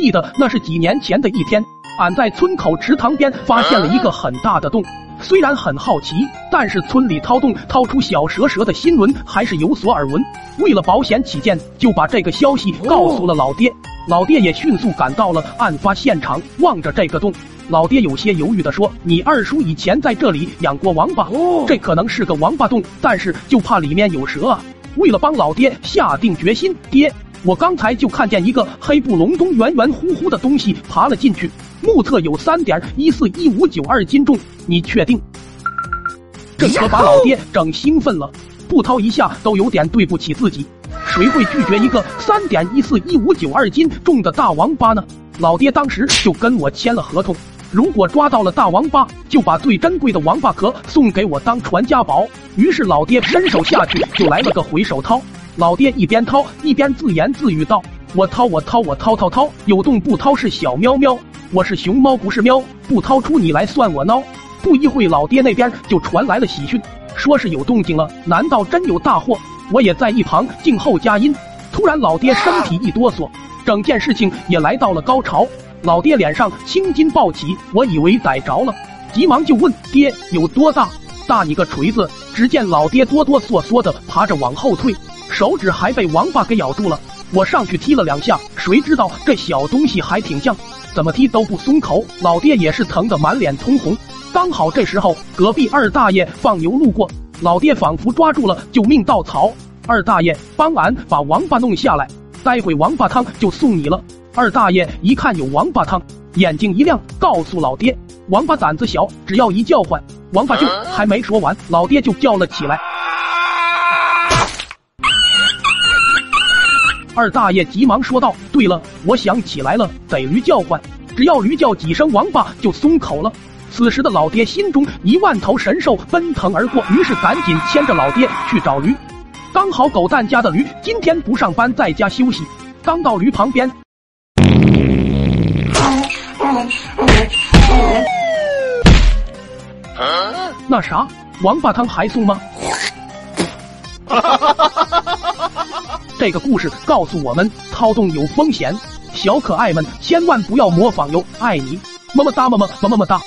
记得那是几年前的一天，俺在村口池塘边发现了一个很大的洞。虽然很好奇，但是村里掏洞掏出小蛇蛇的新闻还是有所耳闻。为了保险起见，就把这个消息告诉了老爹。老爹也迅速赶到了案发现场，望着这个洞，老爹有些犹豫的说：“你二叔以前在这里养过王八，这可能是个王八洞，但是就怕里面有蛇啊。”为了帮老爹下定决心，爹，我刚才就看见一个黑布隆咚、圆圆乎乎的东西爬了进去，目测有三点一四一五九二斤重，你确定？这可把老爹整兴奋了，不掏一下都有点对不起自己。谁会拒绝一个三点一四一五九二斤重的大王八呢？老爹当时就跟我签了合同，如果抓到了大王八，就把最珍贵的王八壳送给我当传家宝。于是老爹伸手下去就来了个回手掏，老爹一边掏一边自言自语道：“我掏我掏我掏掏掏，有洞不掏是小喵喵，我是熊猫不是喵，不掏出你来算我孬。”不一会，老爹那边就传来了喜讯，说是有动静了，难道真有大祸？我也在一旁静候佳音。突然，老爹身体一哆嗦，整件事情也来到了高潮。老爹脸上青筋暴起，我以为逮着了，急忙就问爹有多大？大你个锤子！只见老爹哆哆嗦嗦的爬着往后退，手指还被王八给咬住了。我上去踢了两下，谁知道这小东西还挺犟，怎么踢都不松口。老爹也是疼得满脸通红。刚好这时候隔壁二大爷放牛路过。老爹仿佛抓住了救命稻草，二大爷帮俺把王八弄下来，待会王八汤就送你了。二大爷一看有王八汤，眼睛一亮，告诉老爹：“王八胆子小，只要一叫唤，王八就……”还没说完，老爹就叫了起来。二大爷急忙说道：“对了，我想起来了，得驴叫唤，只要驴叫几声，王八就松口了。”此时的老爹心中一万头神兽奔腾而过，于是赶紧牵着老爹去找驴。刚好狗蛋家的驴今天不上班，在家休息。刚到驴旁边，那啥，王八汤还送吗？这个故事告诉我们，操纵有风险，小可爱们千万不要模仿哟！爱你，么么哒，么么么么么哒。